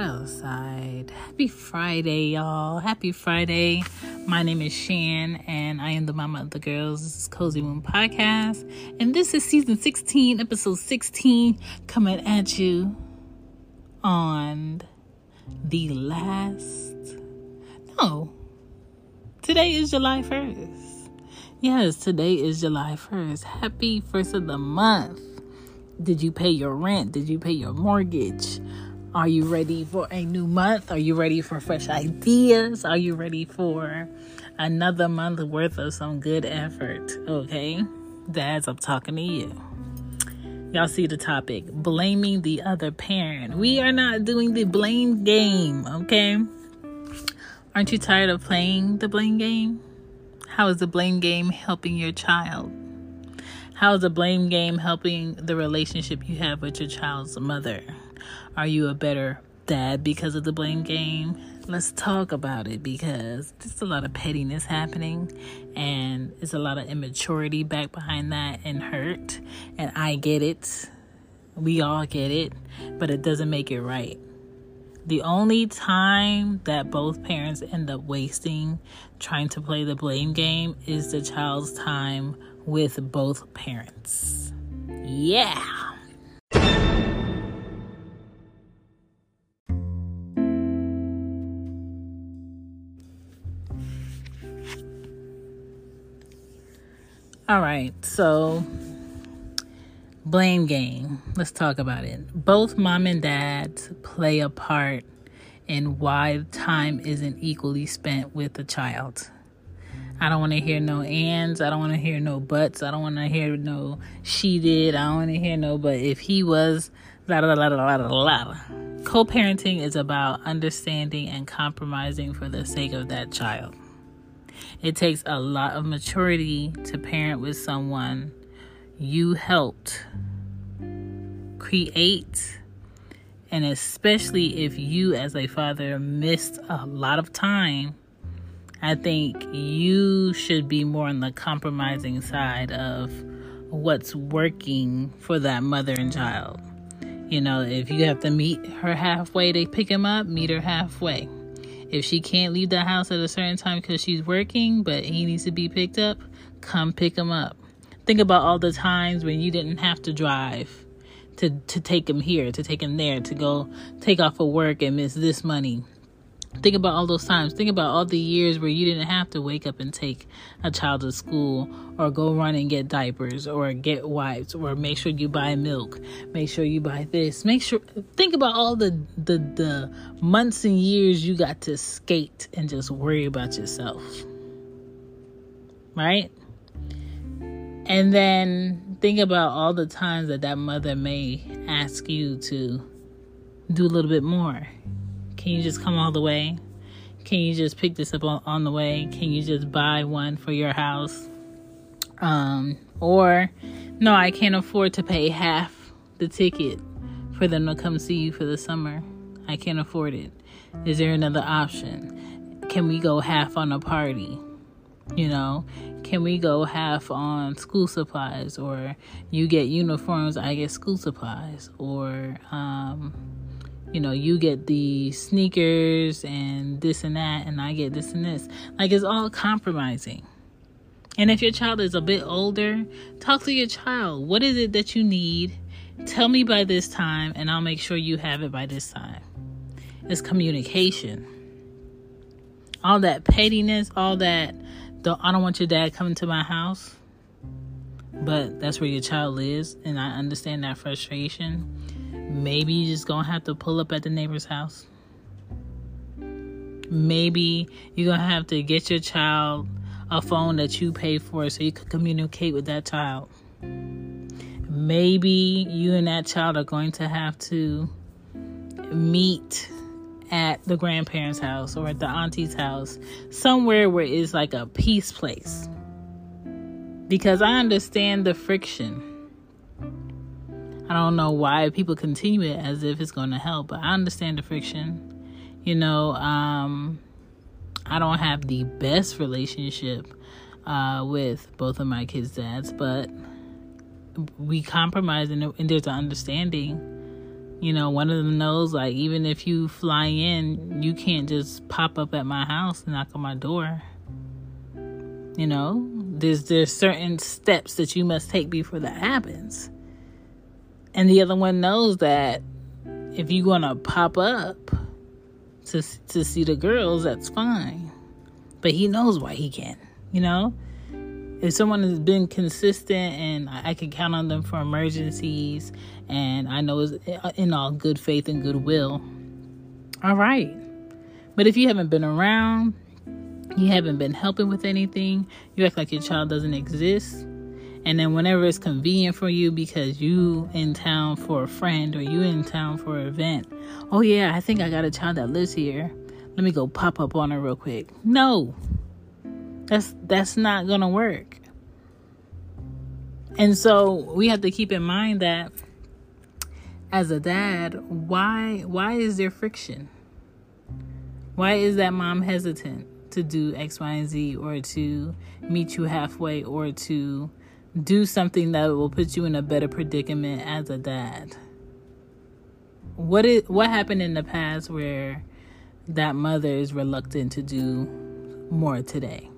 outside. Happy Friday, y'all. Happy Friday. My name is Shan, and I am the mama of the girls. This is Cozy Womb Podcast. And this is season 16, episode 16, coming at you on the last. No. Today is July 1st. Yes, today is July 1st. Happy first of the month. Did you pay your rent? Did you pay your mortgage? Are you ready for a new month? Are you ready for fresh ideas? Are you ready for another month worth of some good effort? Okay, dads, I'm talking to you. Y'all see the topic blaming the other parent. We are not doing the blame game, okay? Aren't you tired of playing the blame game? How is the blame game helping your child? How is the blame game helping the relationship you have with your child's mother? Are you a better dad because of the blame game? Let's talk about it because there's a lot of pettiness happening and there's a lot of immaturity back behind that and hurt. And I get it. We all get it, but it doesn't make it right. The only time that both parents end up wasting trying to play the blame game is the child's time with both parents. Yeah. All right, so blame game. Let's talk about it. Both mom and dad play a part in why time isn't equally spent with the child. I don't want to hear no ands. I don't want to hear no buts. I don't want to hear no she did. I don't want to hear no but if he was la la la la la la. Co-parenting is about understanding and compromising for the sake of that child. It takes a lot of maturity to parent with someone you helped create and especially if you as a father missed a lot of time I think you should be more on the compromising side of what's working for that mother and child. You know, if you have to meet her halfway to pick him up, meet her halfway. If she can't leave the house at a certain time because she's working, but he needs to be picked up, come pick him up. Think about all the times when you didn't have to drive to, to take him here, to take him there, to go take off of work and miss this money Think about all those times. Think about all the years where you didn't have to wake up and take a child to school or go run and get diapers or get wipes or make sure you buy milk. Make sure you buy this. Make sure think about all the the the months and years you got to skate and just worry about yourself. Right? And then think about all the times that that mother may ask you to do a little bit more can you just come all the way? Can you just pick this up on, the way? Can you just buy one for your house? Um, or No, I can't afford to pay half the ticket for them to come see you for the summer. I can't afford it. Is there another option? Can we go half on a party? You know, can we go half on school supplies? Or you get uniforms, I get school supplies. Or, um, you know, you get the sneakers and this and that, and I get this and this. Like, it's all compromising. And if your child is a bit older, talk to your child. What is it that you need? Tell me by this time, and I'll make sure you have it by this time. It's communication. All that pettiness, all that, I don't want your dad coming to my house, but that's where your child lives, and I understand that frustration. Maybe you just gonna have to pull up at the neighbor's house. Maybe you're gonna have to get your child a phone that you pay for so you can communicate with that child. Maybe you and that child are going to have to meet at the grandparents' house or at the auntie's house, somewhere where it's like a peace place. Because I understand the friction. I don't know why people continue it as if it's going to help, but I understand the friction. You know, um, I don't have the best relationship uh, with both of my kids' dads, but we compromise and, and there's an understanding. You know, one of them knows like even if you fly in, you can't just pop up at my house and knock on my door. You know, there's there's certain steps that you must take before that happens. And the other one knows that if you're gonna pop up, to to see the girls, that's fine. But he knows why he can. You know, if someone has been consistent and I can count on them for emergencies, and I know is uh, in all good faith and goodwill, all right. But if you haven't been around, you haven't been helping with anything, you act like your child doesn't exist and then whenever it's convenient for you because you in town for a friend or you in town for an event, oh yeah, I think I got a child that lives here. Let me go pop up on her real quick. No. That's that's not to work. And so we have to keep in mind that as a dad, why why is there friction? Why is that mom hesitant to do X, Y, and Z or to meet you halfway or to do something that will put you in a better predicament as a dad. What is what happened in the past where that mother is reluctant to do more today?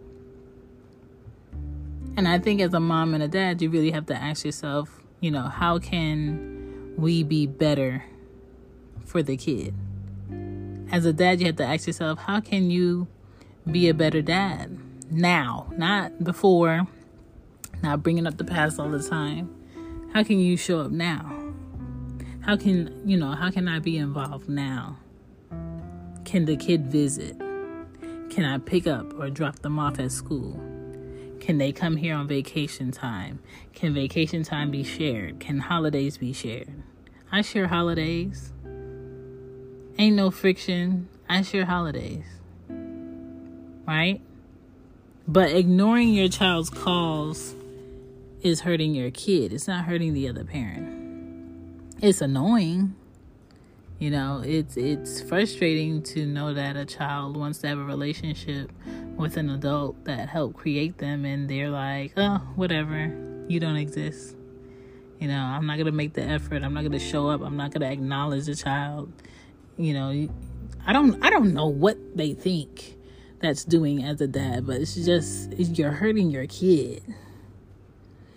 And I think as a mom and a dad, you really have to ask yourself, you know, how can we be better for the kid? As a dad, you have to ask yourself, how can you be a better dad now, not before, not bringing up the past all the time. How can you show up now? How can, you know, how can I be involved now? Can the kid visit? Can I pick up or drop them off at school? Can they come here on vacation time? Can vacation time be shared? Can holidays be shared? I share holidays. Ain't no friction. I share holidays. Right? But ignoring your child's calls is hurting your kid. It's not hurting the other parent. It's annoying. You know, it's it's frustrating to know that a child wants to have a relationship with an adult that helped create them and they're like, "Oh, whatever. You don't exist." You know, I'm not going to make the effort. I'm not going to show up. I'm not going to acknowledge the child. You know, I don't I don't know what they think that's doing as a dad, but it's just you're hurting your kid.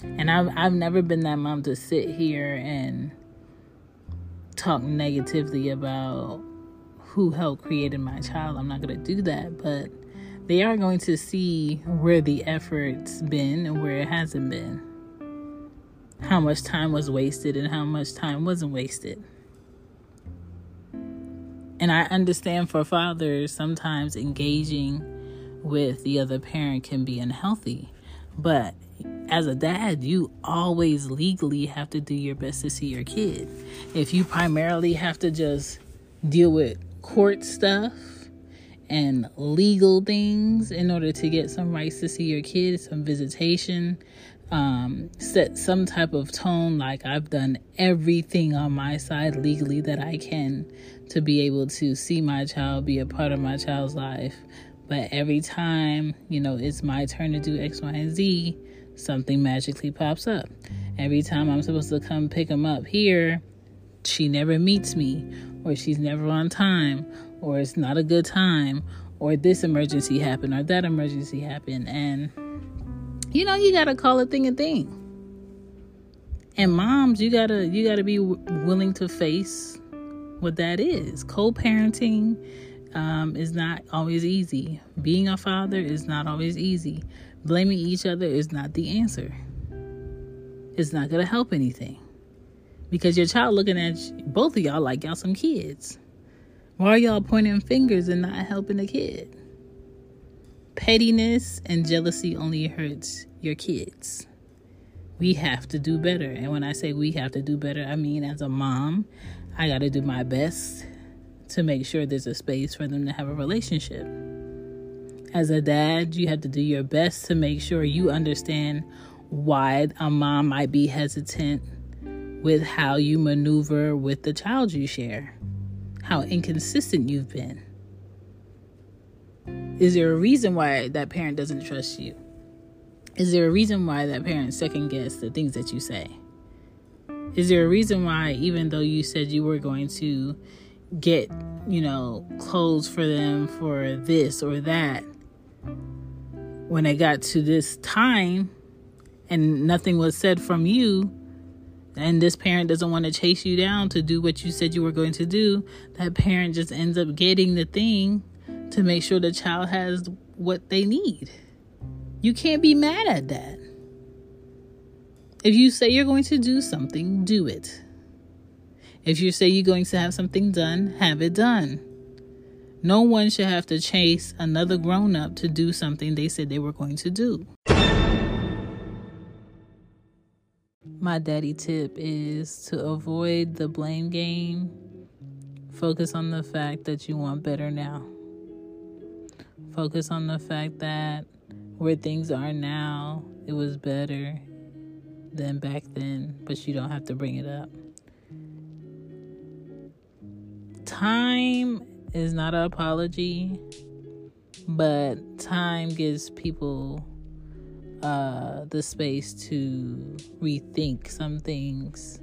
And I've I've never been that mom to sit here and talk negatively about who helped created my child. I'm not to do that, but they are going to see where the effort's been and where it hasn't been. How much time was wasted and how much time wasn't wasted. And I understand for fathers, sometimes engaging with the other parent can be unhealthy. But as a dad, you always legally have to do your best to see your kid. If you primarily have to just deal with court stuff and legal things in order to get some rights to see your kid, some visitation, um, set some type of tone like I've done everything on my side legally that I can to be able to see my child, be a part of my child's life. But every time, you know, it's my turn to do X, Y, and Z, something magically pops up. Every time I'm supposed to come pick him up here, she never meets me, or she's never on time, or it's not a good time, or this emergency happened, or that emergency happened. And you know you gotta call a thing a thing and moms you gotta you gotta be w- willing to face what that is co-parenting um, is not always easy being a father is not always easy blaming each other is not the answer it's not gonna help anything because your child looking at both of y'all like y'all some kids why are y'all pointing fingers and not helping the kid Pettiness and jealousy only hurts your kids. We have to do better. And when I say we have to do better, I mean as a mom, I got to do my best to make sure there's a space for them to have a relationship. As a dad, you have to do your best to make sure you understand why a mom might be hesitant with how you maneuver with the child you share, how inconsistent you've been is there a reason why that parent doesn't trust you? Is there a reason why that parent second guess the things that you say? Is there a reason why, even though you said you were going to get, you know, clothes for them for this or that, when it got to this time and nothing was said from you, and this parent doesn't want to chase you down to do what you said you were going to do, that parent just ends up getting the thing to make sure the child has what they need. You can't be mad at that. If you say you're going to do something, do it. If you say you're going to have something done, have it done. No one should have to chase another grown up to do something they said they were going to do. My daddy tip is to avoid the blame game. Focus on the fact that you want better now. Focus on the fact that where things are now, it was better than back then, but you don't have to bring it up. Time is not an apology, but time gives people uh, the space to rethink some things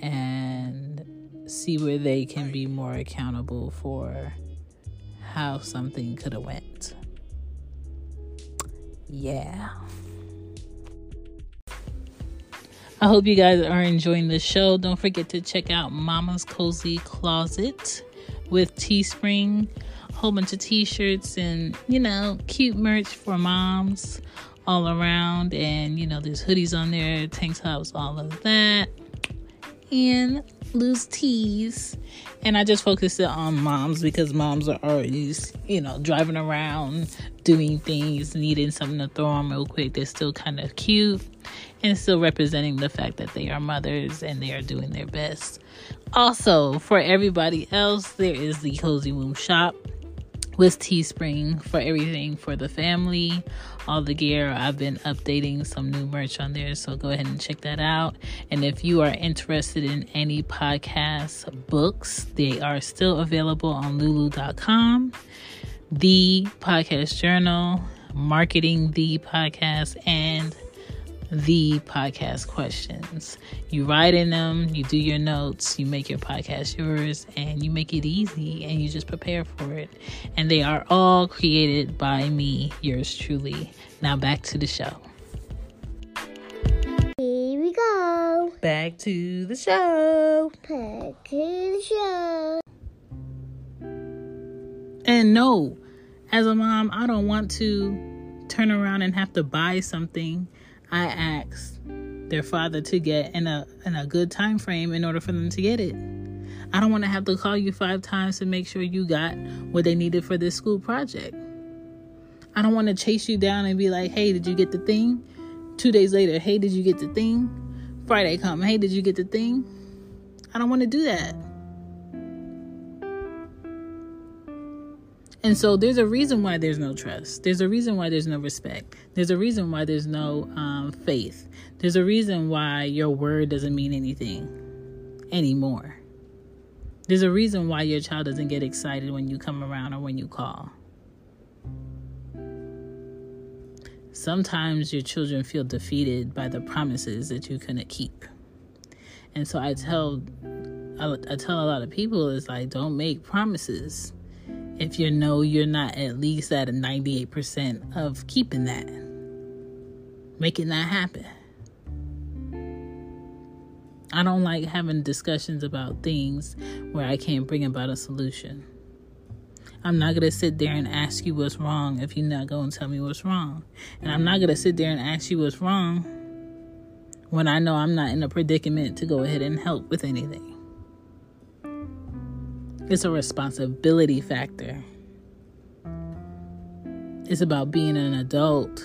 and see where they can be more accountable for how something could have went. Yeah. I hope you guys are enjoying the show. Don't forget to check out Mama's Cozy Closet with Teespring. A whole bunch of t-shirts and, you know, cute merch for moms all around. And, you know, there's hoodies on there, tank tops, all of that. And loose tees. And I just focused it on moms because moms are always, you know, driving around, doing things, needing something to throw on real quick. They're still kind of cute and still representing the fact that they are mothers and they are doing their best. Also, for everybody else, there is the Cozy Womb Shop with Teespring for everything for the family, all the gear. I've been updating some new merch on there, so go ahead and check that out. And if you are interested in any podcast books, they are still available on lulu.com, the podcast journal, marketing the podcast, and the podcast questions. You write in them, you do your notes, you make your podcast yours, and you make it easy and you just prepare for it. And they are all created by me, yours truly. Now back to the show. Here we go. Back to the show. Back to the show. And no, as a mom, I don't want to turn around and have to buy something I asked their father to get in a in a good time frame in order for them to get it. I don't want to have to call you five times to make sure you got what they needed for this school project. I don't want to chase you down and be like, "Hey, did you get the thing?" Two days later, "Hey, did you get the thing?" Friday come, "Hey, did you get the thing?" I don't want to do that. And so there's a reason why there's no trust. There's a reason why there's no respect. There's a reason why there's no um, faith. There's a reason why your word doesn't mean anything anymore. There's a reason why your child doesn't get excited when you come around or when you call. Sometimes your children feel defeated by the promises that you couldn't keep. And so I tell I, tell a lot of people is like don't make promises if you know you're not at least at a 98% of keeping that, making that happen. I don't like having discussions about things where I can't bring about a solution. I'm not going to sit there and ask you what's wrong if you're not going to tell me what's wrong. And I'm not going to sit there and ask you what's wrong when I know I'm not in a predicament to go ahead and help with anything. It's a responsibility factor. It's about being an adult.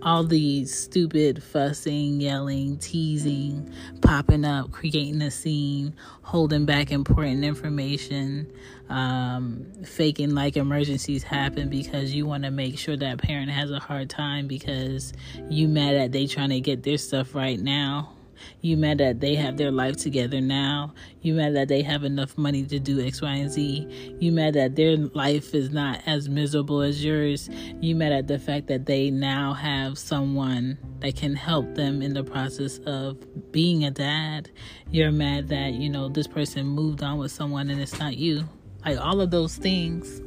All these stupid fussing, yelling, teasing, popping up, creating a scene, holding back important information, um, faking like emergencies happen because you want to make sure that parent has a hard time because you mad at they trying to get their stuff right now you mad that they have their life together now. You mad that they have enough money to do X, Y, and Z. You mad that their life is not as miserable as yours. You mad at the fact that they now have someone that can help them in the process of being a dad. You're mad that, you know, this person moved on with someone and it's not you. Like all of those things,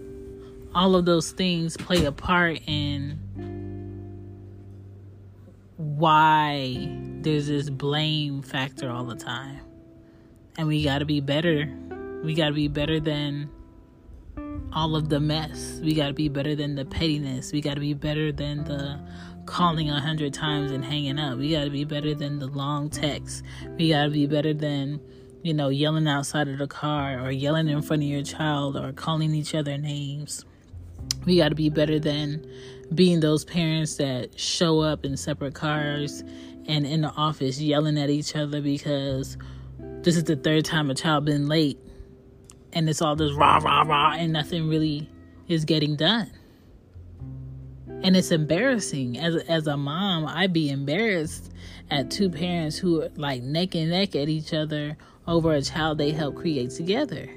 all of those things play a part in why there's this blame factor all the time. And we got to be better. We got to be better than all of the mess. We got to be better than the pettiness. We got to be better than the calling a hundred times and hanging up. We got to be better than the long texts. We got to be better than, you know, yelling outside of the car or yelling in front of your child or calling each other names. We got to be better than being those parents that show up in separate cars and in the office yelling at each other because this is the third time a child been late. And it's all this rah rah rah and nothing really is getting done. And it's embarrassing. As as a mom i'd be embarrassed at two parents who are like neck and neck at each other over a child they helped create together.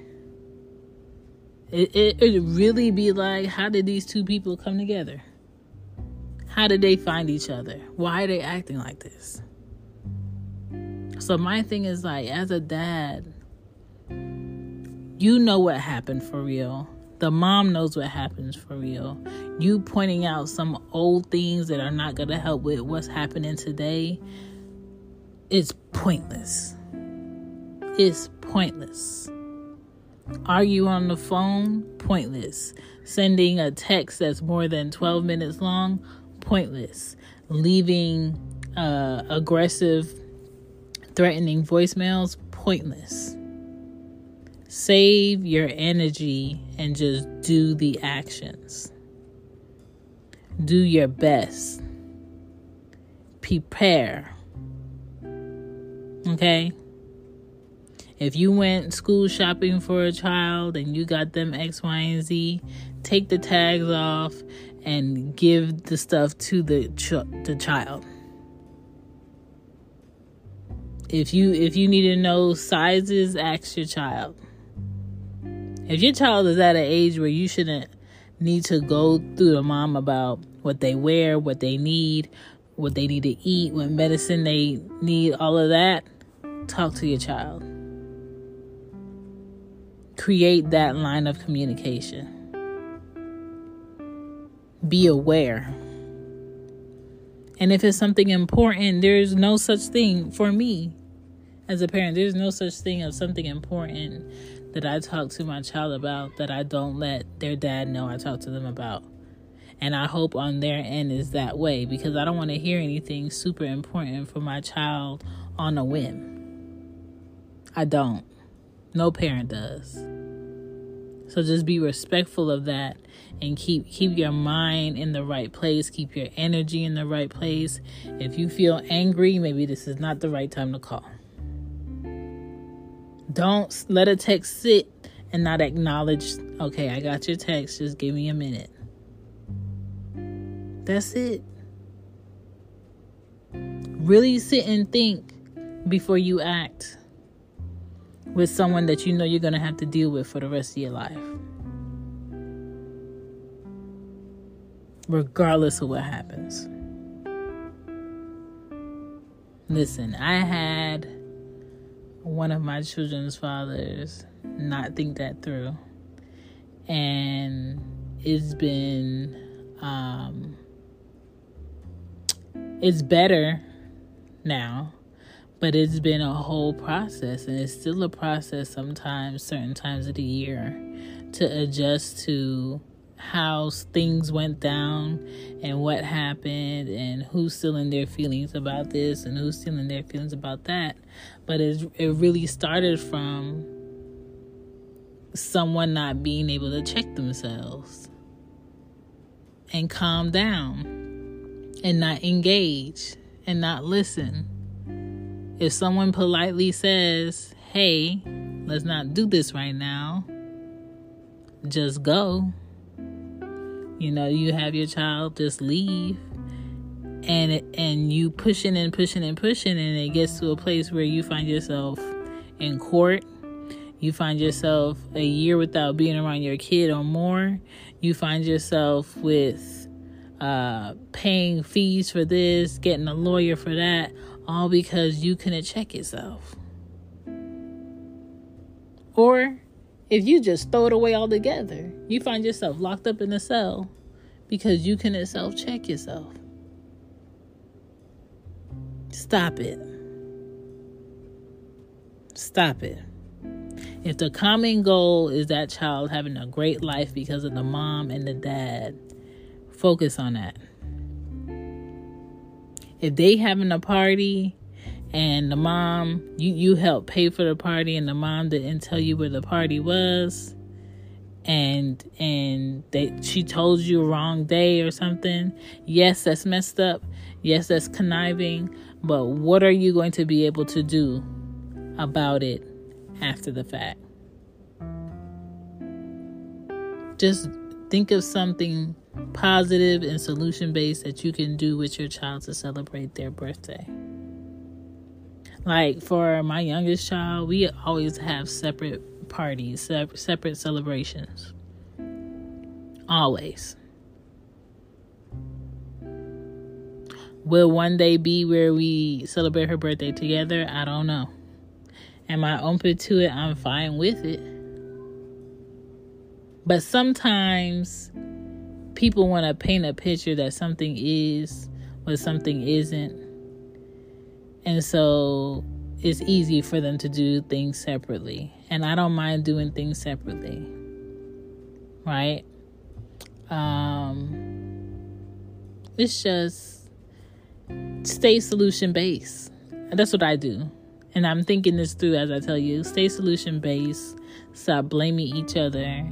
It, it, it really be like how did these two people come together how did they find each other? Why are they acting like this? So, my thing is like, as a dad, you know what happened for real. The mom knows what happens for real. You pointing out some old things that are not going to help with what's happening today is pointless. It's pointless. Are you on the phone? Pointless. Sending a text that's more than 12 minutes long? Pointless. Leaving uh, aggressive, threatening voicemails, pointless. Save your energy and just do the actions. Do your best. Prepare. Okay? If you went school shopping for a child and you got them X, Y, and Z, take the tags off and give the stuff to the ch- the child. If you if you need to know sizes, ask your child. If your child is at an age where you shouldn't need to go through the mom about what they wear, what they need, what they need to eat, what medicine they need, all of that, talk to your child. Create that line of communication be aware. And if it's something important, there's no such thing for me as a parent. There's no such thing of something important that I talk to my child about that I don't let their dad know I talk to them about. And I hope on their end is that way because I don't want to hear anything super important for my child on a whim. I don't. No parent does. So just be respectful of that and keep keep your mind in the right place, keep your energy in the right place. If you feel angry, maybe this is not the right time to call. Don't let a text sit and not acknowledge, okay, I got your text, just give me a minute. That's it. Really sit and think before you act with someone that you know you're going to have to deal with for the rest of your life. Regardless of what happens. Listen, I had one of my children's fathers not think that through. And it's been um it's better now, but it's been a whole process and it's still a process sometimes certain times of the year to adjust to how things went down and what happened and who's still in their feelings about this and who's still in their feelings about that. But it, it really started from someone not being able to check themselves and calm down and not engage and not listen. If someone politely says, hey, let's not do this right now, just go. You know you have your child just leave. And and you pushing and pushing and pushing and it gets to a place where you find yourself in court. You find yourself a year without being around your kid or more. You find yourself with uh, paying fees for this getting a lawyer for that all because you couldn't check yourself or if you just throw it away altogether, you find yourself locked up in a cell because you can self check yourself. Stop it. Stop it. If the common goal is that child having a great life because of the mom and the dad, focus on that. If they having a party and the mom you you helped pay for the party and the mom didn't tell you where the party was and and they she told you wrong day or something yes that's messed up. Yes that's conniving. But what are you going to be able to do about it after the fact? Just think of something positive and solution based that you can do with your child to celebrate their birthday like for my youngest child, we always have separate parties, separate celebrations. Always. Will one day be where we celebrate her birthday together? I don't know. Am I open to it? I'm fine with it. But sometimes people want to paint a picture that something is what something isn't. And so it's easy for them to do things separately. And I don't mind doing things separately. Right? Um it's just stay solution based. That's what I do. And I'm thinking this through as I tell you. Stay solution based. Stop blaming each other.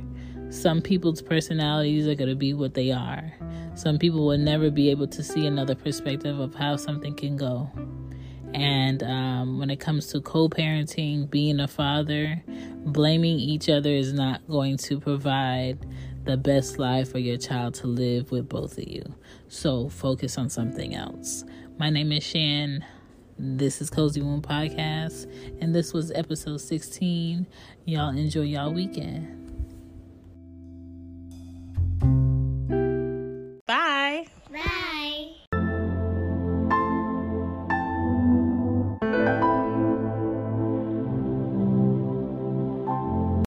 Some people's personalities are going to be what they are. Some people will never be able to see another perspective of how something can go. And um, when it comes to co parenting, being a father, blaming each other is not going to provide the best life for your child to live with both of you. So focus on something else. My name is Shan. This is Cozy Womb Podcast, and this was episode 16. Y'all enjoy y'all weekend. Bye. Bye.